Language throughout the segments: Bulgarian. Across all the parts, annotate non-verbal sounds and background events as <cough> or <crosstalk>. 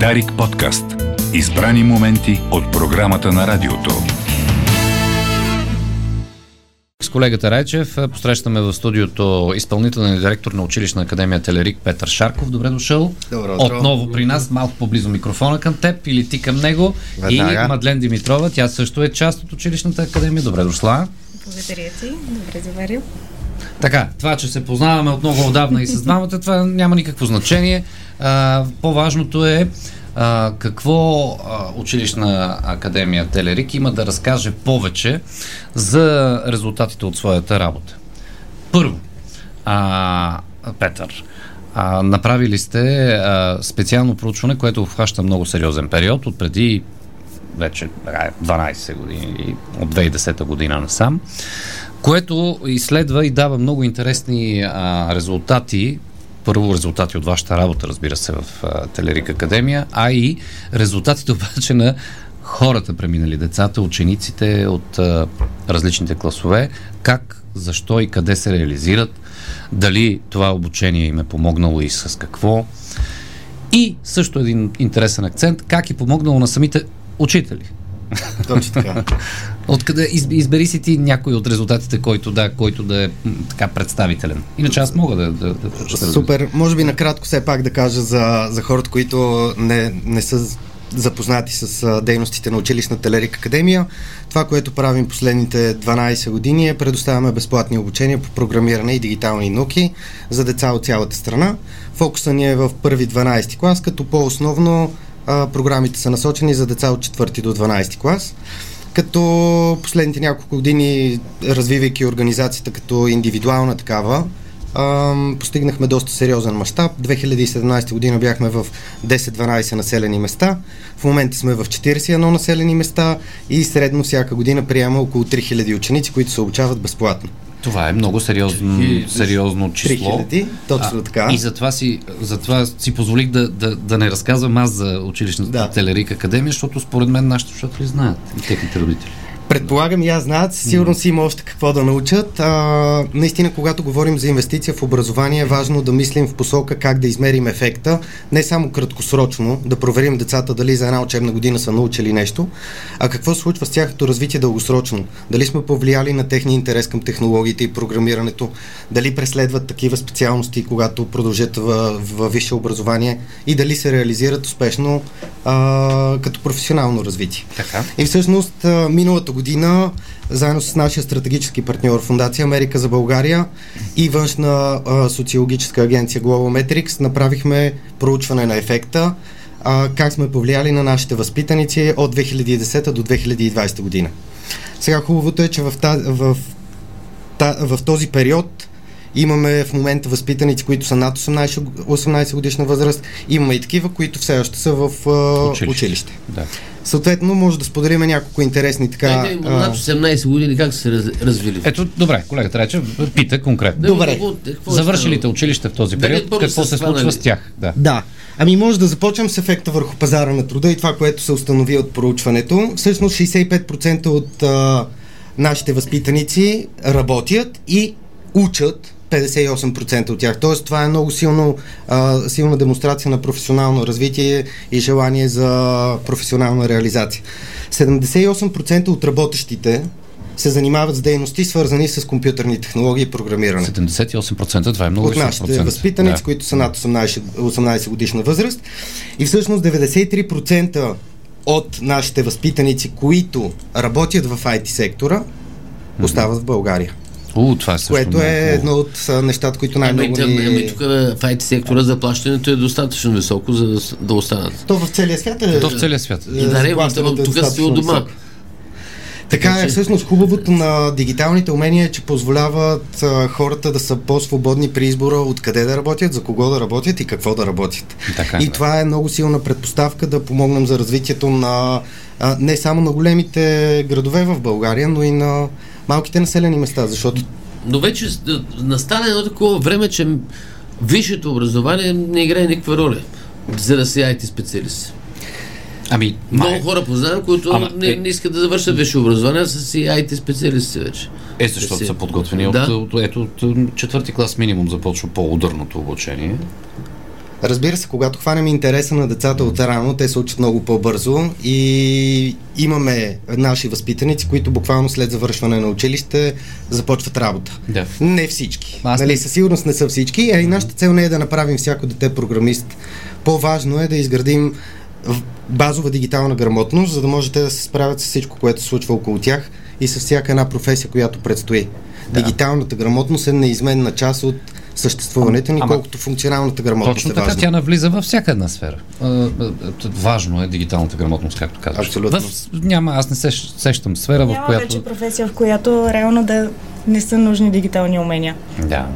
Дарик подкаст. Избрани моменти от програмата на радиото. С колегата Райчев посрещаме в студиото изпълнителен директор на училищна академия Телерик Петър Шарков. Добре дошъл. Добро утро. Отново при нас, малко по-близо микрофона към теб или ти към него. Веднага. И Мадлен Димитрова, тя също е част от училищната академия. Добре дошла. Благодаря ти. Добре заварил. Така, това, че се познаваме от много отдавна и с двамата, това няма никакво значение. А, по-важното е а, какво а, училищна академия Телерик има да разкаже повече за резултатите от своята работа. Първо, а, Петър, а, направили сте а, специално проучване, което обхваща много сериозен период от преди вече така, 12 години, от 2010 година насам, което изследва и дава много интересни а, резултати. Първо резултати от вашата работа, разбира се, в а, Телерик Академия, а и резултатите <laughs> обаче на хората, преминали децата, учениците от а, различните класове, как, защо и къде се реализират, дали това обучение им е помогнало и с какво. И също един интересен акцент, как е помогнало на самите учители. <laughs> Точно така. Откъде из, избери си ти някой от резултатите, който да, който да е така представителен. Иначе аз мога да, да, да прочета. Супер. Може би накратко все пак да кажа за, за хората, които не, не са запознати с дейностите на училищна Телерик Академия. Това, което правим последните 12 години е предоставяме безплатни обучения по програмиране и дигитални науки за деца от цялата страна. Фокуса ни е в първи 12 клас, като по-основно програмите са насочени за деца от 4 до 12 клас като последните няколко години, развивайки организацията като индивидуална такава, постигнахме доста сериозен мащаб. 2017 година бяхме в 10-12 населени места. В момента сме в 41 населени места и средно всяка година приема около 3000 ученици, които се обучават безплатно. Това е много сериозно, сериозно число. 3000, точно така. И затова си, затова си позволих да, да, да не разказвам аз за училищната Да. Телерик Академия, защото според мен нашите слушатели знаят и техните родители. Предполагам и аз знаят, сигурно си има още какво да научат. А, наистина, когато говорим за инвестиция в образование, е важно да мислим в посока как да измерим ефекта, не само краткосрочно, да проверим децата дали за една учебна година са научили нещо, а какво се случва с тяхното развитие дългосрочно. Дали сме повлияли на техния интерес към технологиите и програмирането, дали преследват такива специалности, когато продължат в, в висше образование и дали се реализират успешно а, като професионално развитие. Така. И всъщност миналата година, заедно с нашия стратегически партньор Фундация Америка за България и външна а, социологическа агенция Global Metrics, направихме проучване на ефекта, а, как сме повлияли на нашите възпитаници от 2010 до 2020 година. Сега хубавото е, че в, та, в, та, в този период имаме в момента възпитаници, които са над 18, 18 годишна възраст, имаме и такива, които все още са в а, Училище. училище. Да. Съответно, може да споделим няколко интересни така. Те, те, над 18 години как са се раз, развили? Ето, добре, колегата Рече пита конкретно. Добре. какво- какво е Завършилите училище в този период, първо какво са се случва с тях? Да. Да. Ами може да започнем с ефекта върху пазара на труда и това, което се установи от проучването. Всъщност 65% от а, нашите възпитаници работят и учат 58% от тях. Тоест това е много силно, а, силна демонстрация на професионално развитие и желание за професионална реализация. 78% от работещите се занимават с дейности, свързани с компютърни технологии и програмиране. 78% това е много от нашите възпитаници, Да. които са над 18, 18 годишна възраст. И всъщност 93% от нашите възпитаници, които работят в IT сектора, остават в България. У, това е също Което е едно от нещата, които Ами, най-много ами ни... тук в IT сектора заплащането е достатъчно високо, за да, да останат. То в целия свят е... То в целия свят. е, И да, е тук си от дома. високо. Така е, всъщност хубавото на дигиталните умения е, че позволяват а, хората да са по-свободни при избора откъде да работят, за кого да работят и какво да работят. Така е, и да. това е много силна предпоставка да помогнем за развитието на а, не само на големите градове в България, но и на малките населени места, защото Но вече настане едно такова време, че висшето образование не играе никаква роля, за да си IT специалист. Ами, Много май, хора познавам, които Ама, не, е- не искат да завършат висше образование, а са си IT специалисти вече. Е, защото си- са подготвени Да. от, от, ето, от четвърти клас минимум започва по-ударното обучение. Разбира се, когато хванем интереса на децата от рано, те се учат много по-бързо и имаме наши възпитаници, които буквално след завършване на училище започват работа. Да. Не всички. Аз нали, със сигурност не са всички, а и нашата цел не е да направим всяко дете програмист. По-важно е да изградим базова дигитална грамотност, за да можете да се справят с всичко, което се случва около тях и с всяка една професия, която предстои. Да. Дигиталната грамотност е неизменна част от съществуването ни, колкото функционалната грамотност Точно е така, важна. тя навлиза във всяка една сфера. Важно е дигиталната грамотност, както казваш. Абсолютно. В, няма, аз не се сещам сфера, в Няма която... вече професия, в която реално да не са нужни дигитални умения. Да.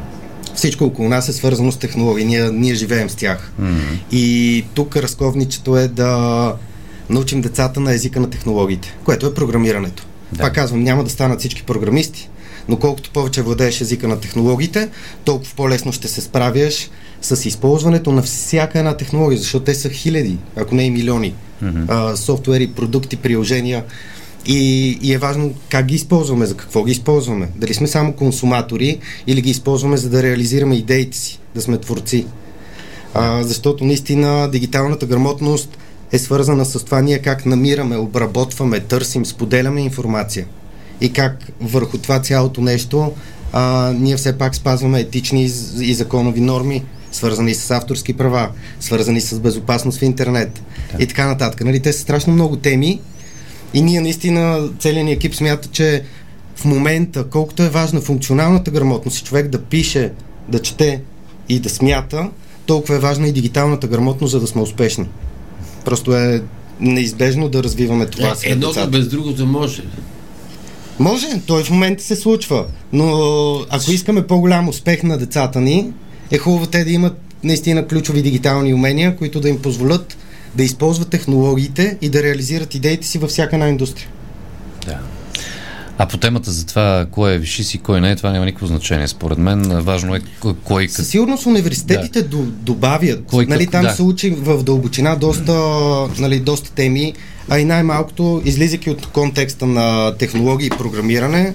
Всичко около нас е свързано с технологии. Ние, ние живеем с тях. И тук разковничето е да научим децата на езика на технологиите, което е програмирането. Да. Пак казвам, няма да станат всички програмисти, но колкото повече владееш езика на технологиите, толкова по-лесно ще се справяш с използването на всяка една технология, защото те са хиляди, ако не и милиони. А, софтуери, продукти, приложения. И, и е важно как ги използваме, за какво ги използваме. Дали сме само консуматори или ги използваме за да реализираме идеите си, да сме творци. А, защото наистина дигиталната грамотност е свързана с това ние как намираме, обработваме, търсим, споделяме информация. И как върху това цялото нещо а, ние все пак спазваме етични и, законови норми, свързани с авторски права, свързани с безопасност в интернет и така нататък. Нали, те са страшно много теми и ние наистина, целият ни екип смята, че в момента, колкото е важна функционалната грамотност и човек да пише, да чете и да смята, толкова е важна и дигиталната грамотност, за да сме успешни. Просто е неизбежно да развиваме това Е, едното без другото може. Може, той в момента се случва, но ако искаме по-голям успех на децата ни, е хубаво те да имат наистина ключови дигитални умения, които да им позволят да използват технологиите и да реализират идеите си във всяка една индустрия. Да. А по темата за това, кой е вишис и кой не е, това няма никакво значение. Според мен важно е кой, Със сигурност университетите да. добавят. Кой нали, там да. се учи в дълбочина доста, нали, доста теми, а и най-малкото, излизайки от контекста на технологии и програмиране,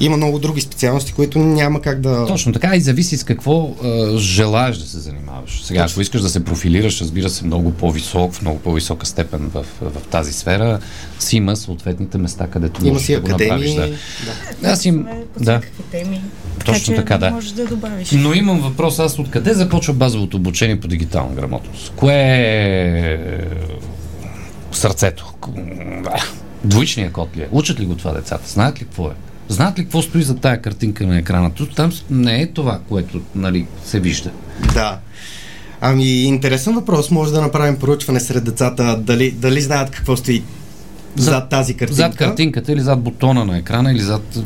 има много други специалности, които няма как да... Точно така и зависи с какво а, желаеш да се занимаваш. Сега, ако искаш да се профилираш, разбира се, много по-висок, в много по-висока степен в, в тази сфера, си има съответните места, където Има можеш си да го направиш. академии. Да. Аз им... Да. теми. Точно така, да. Можеш да добавиш. Но имам въпрос аз откъде започва базовото обучение по дигитална грамотност? Кое е сърцето? Двоичния код ли е? Учат ли го това децата? Знаят ли какво е? Знаят ли какво стои за тая картинка на екрана? Тут там не е това, което нали, се вижда. Да. Ами, интересен въпрос. Може да направим проучване сред децата, дали, дали знаят какво стои зад, тази картинка. Зад картинката или зад бутона на екрана или зад...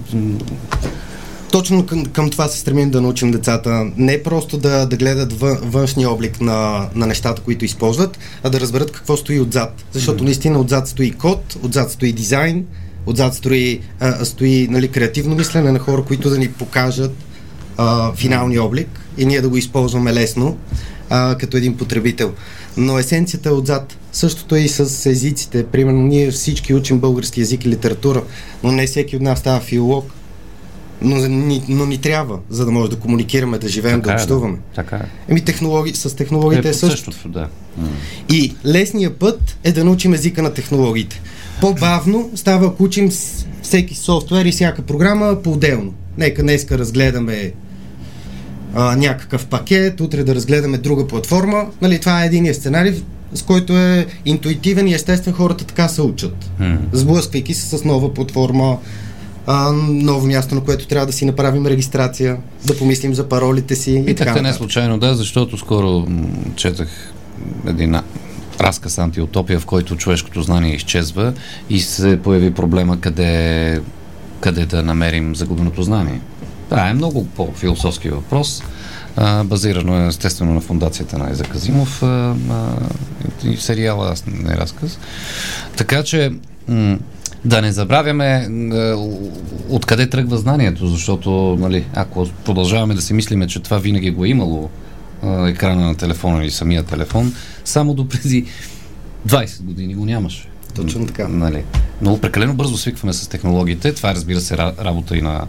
Точно към, към това се стремим да научим децата. Не просто да, да гледат вън, външния облик на, на нещата, които използват, а да разберат какво стои отзад. Защото наистина отзад стои код, отзад стои дизайн, отзад стои, а, стои нали, креативно мислене на хора, които да ни покажат а, финалния облик и ние да го използваме лесно а, като един потребител. Но есенцията е отзад. Същото е и с езиците. Примерно ние всички учим български язик и литература, но не всеки от нас става филолог. Но, ни, но ни трябва, за да може да комуникираме, да живеем, да така е, общуваме. Така е. Еми, технологии, с технологиите е, също. същото, да. М. И лесният път е да научим езика на технологиите. По-бавно става, ако учим всеки софтуер и всяка програма по-отделно. Нека днеска разгледаме а, някакъв пакет, утре да разгледаме друга платформа. Нали, това е единия сценарий, с който е интуитивен и естествен хората така се учат. Сблъсквайки се с нова платформа, а, ново място, на което трябва да си направим регистрация, да помислим за паролите си. и така Питахте не случайно, да, защото скоро четах един разказ антиутопия, в който човешкото знание изчезва и се появи проблема къде, къде да намерим загубеното знание. Това е много по-философски въпрос. А, базирано е естествено на фундацията на Еза Казимов а, а, и сериала аз не разказ. Така че м- да не забравяме м, откъде тръгва знанието, защото нали, ако продължаваме да си мислиме, че това винаги го е имало а, екрана на телефона или самия телефон, само до преди 20 години го нямаше. Точно така. Нали. Много прекалено бързо свикваме с технологиите. Това е, разбира се, ра- работа и на,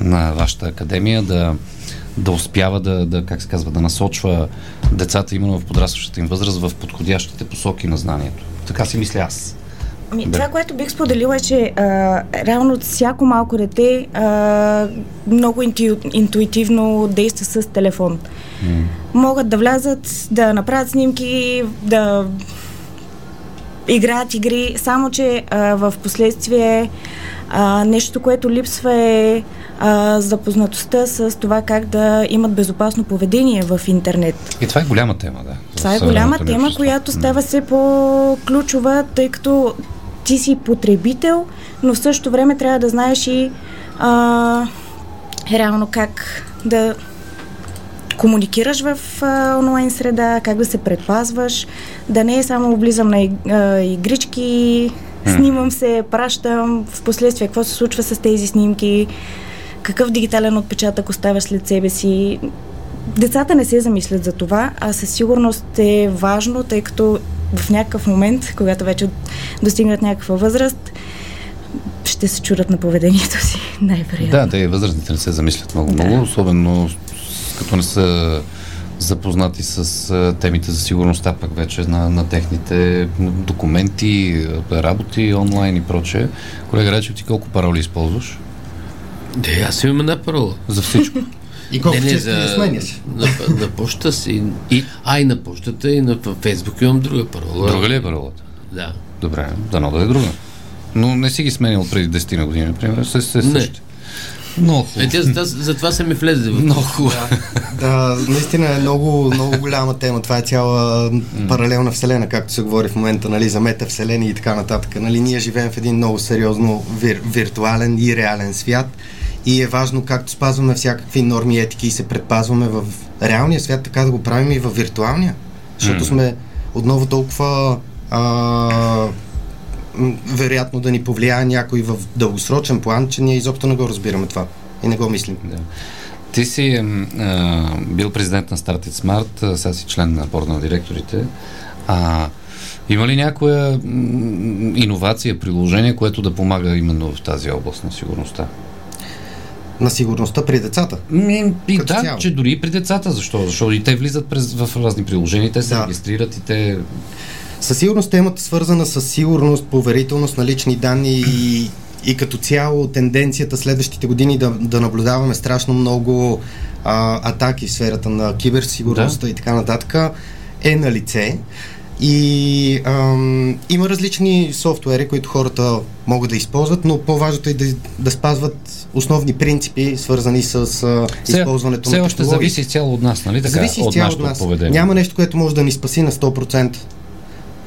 на вашата академия да да успява да, да, как се казва, да насочва децата именно в подрастващата им възраст в подходящите посоки на знанието. Така си мисля аз. Ми, Да. Това, което бих споделила е, че а, реално всяко малко дете а, много инту, интуитивно действа с телефон. М. Могат да влязат, да направят снимки, да играят игри, само че а, в последствие а, нещо, което липсва е а, запознатостта с това как да имат безопасно поведение в интернет. И това е голяма тема, да. Това е голяма тема, общество. която става все по-ключова, тъй като ти си потребител, но в същото време трябва да знаеш и а, реално как да комуникираш в а, онлайн среда, как да се предпазваш, да не е само облизам на а, игрички, снимам се, пращам, в последствие какво се случва с тези снимки, какъв дигитален отпечатък оставяш след себе си. Децата не се замислят за това, а със сигурност е важно, тъй като в някакъв момент, когато вече достигнат някаква възраст, ще се чудат на поведението си, <laughs> най-вероятно. Да, те възрастните не се замислят много, Да. много, особено като не са запознати с а, темите за сигурността, пък вече на, на техните документи, работи онлайн и прочее. Колега Речев, ти колко пароли използваш? Да, аз имам една парола. За всичко. <laughs> И колко често я сменяш? на, на почта си. И- А, и на почтата, и на Фейсбук имам друга парола. Друга ли е паролата? Да. Добре, дано да е друга. Но не си ги сменил преди 10 на години, например, се, се Не. същи. Много Е, хубаво. те затова, затова са ми влезли в... Много хубаво. Да, наистина е много, много голяма тема. Това е цяла паралелна вселена, както се говори в момента, нали, за метавселени и така нататък. Нали, ние живеем в един много сериозно вир, виртуален и реален свят и е важно както спазваме всякакви норми и етики и се предпазваме в реалния свят, така да го правим и в виртуалния. Защото сме отново толкова а, вероятно да ни повлияе някой в дългосрочен план, че ние изобщо не го разбираме това и не го мислим. Да. Ти си а, бил президент на Start It Smart, сега си член на борда на директорите. А, има ли някоя м, иновация, приложение, което да помага именно в тази област на сигурността? На сигурността при децата. Ми, и да, цяло. че дори и при децата, защо? Защото и те влизат през, в разни приложения, те се Да. регистрират и те... Със сигурност темата свързана с сигурност, поверителност на лични данни и, и като цяло тенденцията следващите години да, да наблюдаваме страшно много а, атаки в сферата на киберсигурността и така нататък е на лице. И ам, има различни софтуери, които хората могат да използват, но по-важното е да, да спазват основни принципи, свързани с а, използването все на още технологии. зависи изцяло от нас, нали така? Зависи от от нас. поведение. Няма нещо, което може да ни спаси на 100%.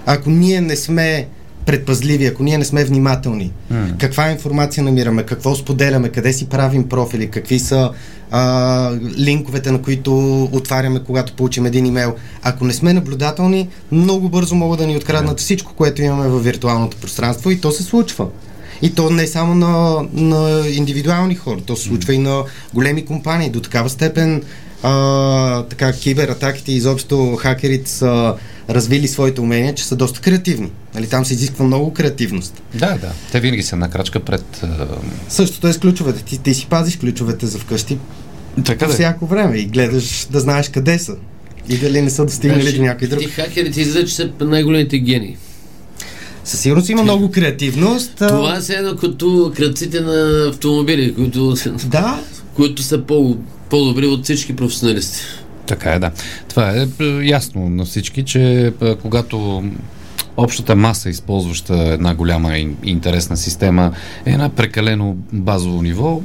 Ако ние не сме предпазливи, ако ние не сме внимателни, М. каква информация намираме, какво споделяме, къде си правим профили, какви са а, линковете, на които отваряме, когато получим един имейл. Ако не сме наблюдателни, много бързо могат да ни откраднат всичко, което имаме във виртуалното пространство и то се случва. И то не само на, на индивидуални хора, то се случва и на големи компании. До такава степен а, така, кибератаките и изобщо хакерите са развили своите умения, че са доста креативни. Нали, там се изисква много креативност. Да, да. Те винаги са една крачка пред... Същото е с ключовете. Ти, ти си пазиш ключовете за вкъщи Така по да. е. всяко време и гледаш да знаеш къде са. И дали не са достигнали Значи, до някой друг. Ти хакерите излизат, че са най-големите гении. Със сигурност има много креативност. Това е едно като кръците на автомобили, които, Да, <laughs> които са по, по-добри от всички професионалисти. Така е, да. Това е е, ясно на всички, че е, когато общата маса, използваща една голяма и интересна система, е на прекалено базово ниво,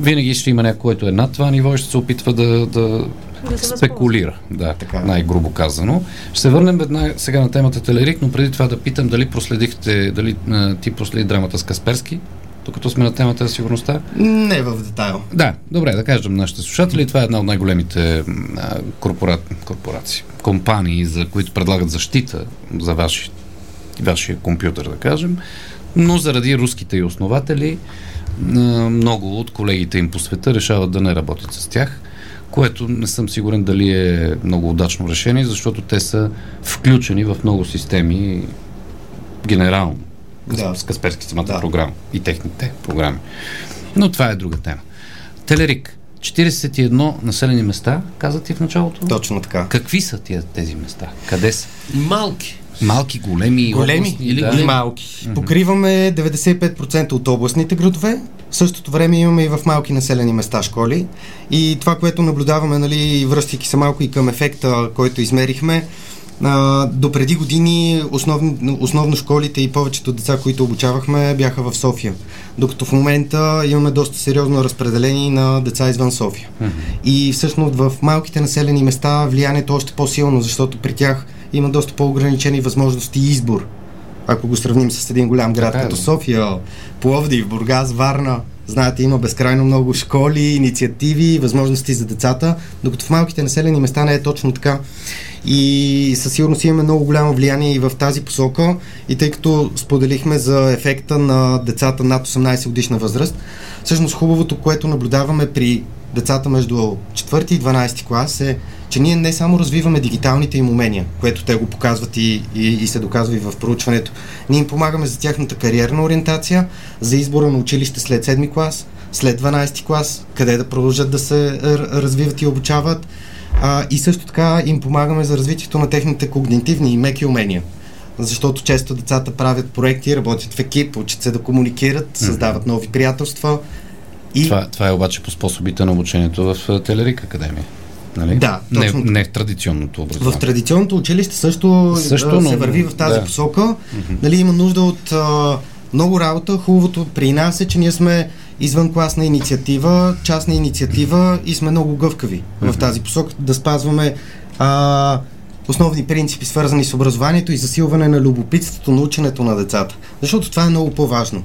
винаги ще има някой, който е над това ниво и ще се опитва да, да, Да спекулира. Да, Така е. най-грубо казано. Ще се върнем веднага сега на темата Телерик, но преди това да питам дали проследихте, дали ти проследи драмата с Касперски, докато сме на темата за сигурността. не в детайл. Да, добре, да кажем на нашите слушатели. Това е една от най-големите а, корпора... корпорации, компании, за които предлагат защита за ваши... вашия компютър, да кажем. Но заради руските и основатели, а, много от колегите им по света решават да не работят с тях, което не съм сигурен дали е много удачно решение, защото те са включени в много системи генерално Да. с Касперски самата Да. програма и техните програми. Но това е друга тема. Телерик. 41 населени места, каза ти в началото? Точно така. Какви са тия, тези места? Къде са? Малки. Малки, големи, Големи областни, или да. и малки. Mm-hmm. Покриваме 95% от областните градове. В същото време имаме и в малки населени места школи. И това, което наблюдаваме, нали, връщайки се малко и към ефекта, който измерихме, а, до преди години основно, основно школите и повечето деца, които обучавахме, бяха в София. Докато в момента имаме доста сериозно разпределение на деца извън София. Mm-hmm. И всъщност в малките населени места влиянието е още по-силно, защото при тях има доста по-ограничени възможности и избор. Ако го сравним с един голям град Така е, като. София, Пловдив, Бургас, Варна, знаете, има безкрайно много школи, инициативи, възможности за децата, докато в малките населени места не е точно така. И със сигурност имаме много голямо влияние и в тази посока. И тъй като споделихме за ефекта на децата над 18 годишна възраст, всъщност хубавото, което наблюдаваме при децата между 4 и 12 клас е, че ние не само развиваме дигиталните им умения, което те го показват и, и, и се доказва и в проучването. Ние им помагаме за тяхната кариерна ориентация, за избора на училище след 7 клас, след 12 клас, къде да продължат да се развиват и обучават. А, и също така им помагаме за развитието на техните когнитивни и меки умения. Защото често децата правят проекти, работят в екип, учат се да комуникират, създават нови приятелства. И Това, това е обаче по способите на обучението в Телерик Академия. Нали? Да, не, точно така. не в традиционното образование. В традиционното училище също, Също, но- се върви в тази да. да. посока. Нали, има нужда от а, много работа. Хубавото при нас е, че ние сме извънкласна инициатива, частна инициатива и сме много гъвкави в тази посока да спазваме а, основни принципи, свързани с образованието и засилване на любопитството на ученето на децата. Защото това е много по-важно.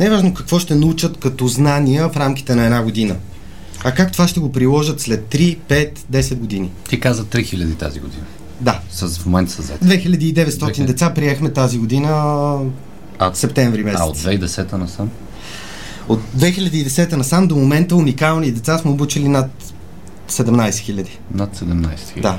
Не е важно какво ще научат като знания в рамките на една година. А как това ще го приложат след 3, 5, 10 години? Ти каза 3000 тази година. Да, С, в момента са заети. 2900 2000. деца приехме тази година А, септември месец. а от 2010 насам? От 2010 насам до момента уникални деца сме обучили над 17 000. Над 17 000. Да,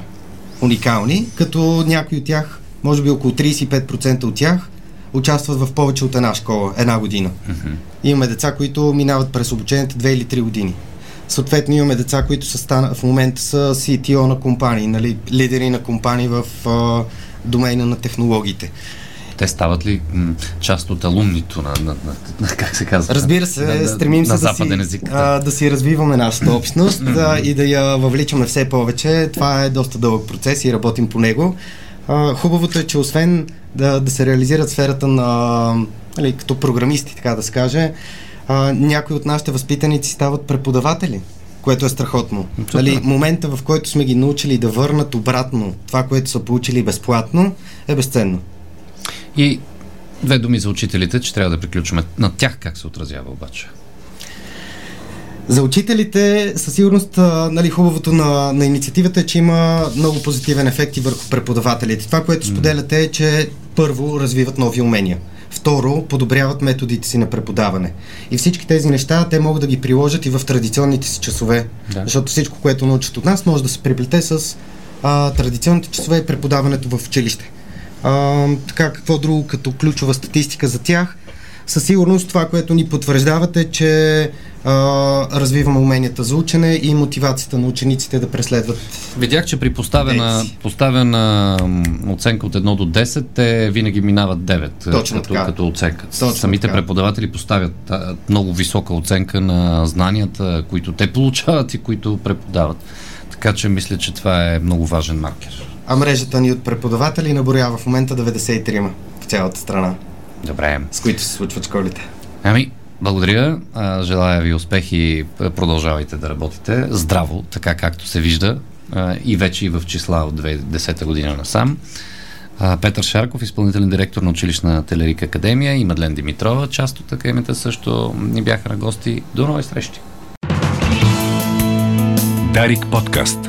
уникални, като някои от тях, може би около 35% от тях, участват в повече от една школа, една година. Мгм. Имаме деца, които минават през обучението 2 или 3 години. Съответно имаме деца, които са стана, в момента са CTO на компании, нали, лидери на компании в а, домейна на технологиите. Те стават ли м, част от алумнито на, на, на, на как се казва? Разбира се, на, стремим се да, си, език. Да. а, да си развиваме нашата общност да, и да я въвличаме все повече. Това е доста дълъг процес и работим по него. А, хубавото е, че освен да, да се реализират сферата на нали, като програмисти, така да се каже, а, някои от нашите възпитаници стават преподаватели което е страхотно. Нали, момента, в който сме ги научили да върнат обратно това, което са получили безплатно, е безценно. И две думи за учителите, че трябва да приключваме. На тях как се отразява обаче? За учителите, със сигурност, нали, хубавото на, на инициативата е, че има много позитивен ефект и върху преподавателите. Това, което споделяте е, че първо развиват нови умения. Второ, подобряват методите си на преподаване. И всички тези неща те могат да ги приложат и в традиционните си часове. Да. Защото всичко, което научат от нас, може да се приплете с а, традиционните часове и преподаването в училище. А, така, какво друго като ключова статистика за тях? Със сигурност това, което ни потвърждават е, че а, развиваме уменията за учене и мотивацията на учениците да преследват. Видях, че при поставена, поставена оценка от 1 до 10, те винаги минават 9 Точно като, така. като оценка. Точно Самите така. преподаватели поставят а, много висока оценка на знанията, които те получават и които преподават. Така че мисля, че това е много важен маркер. А мрежата ни от преподаватели наборява в момента 93 в цялата страна, Добре. с които се случват школите. Ами, благодаря. Желая ви успехи. Продължавайте да работите здраво, така както се вижда и вече и в числа от 2010 година насам. Петър Шарков, изпълнителен директор на училищна Телерик Академия и Мадлен Димитрова, част от академията също ни бяха на гости. До нови срещи! Дарик подкаст.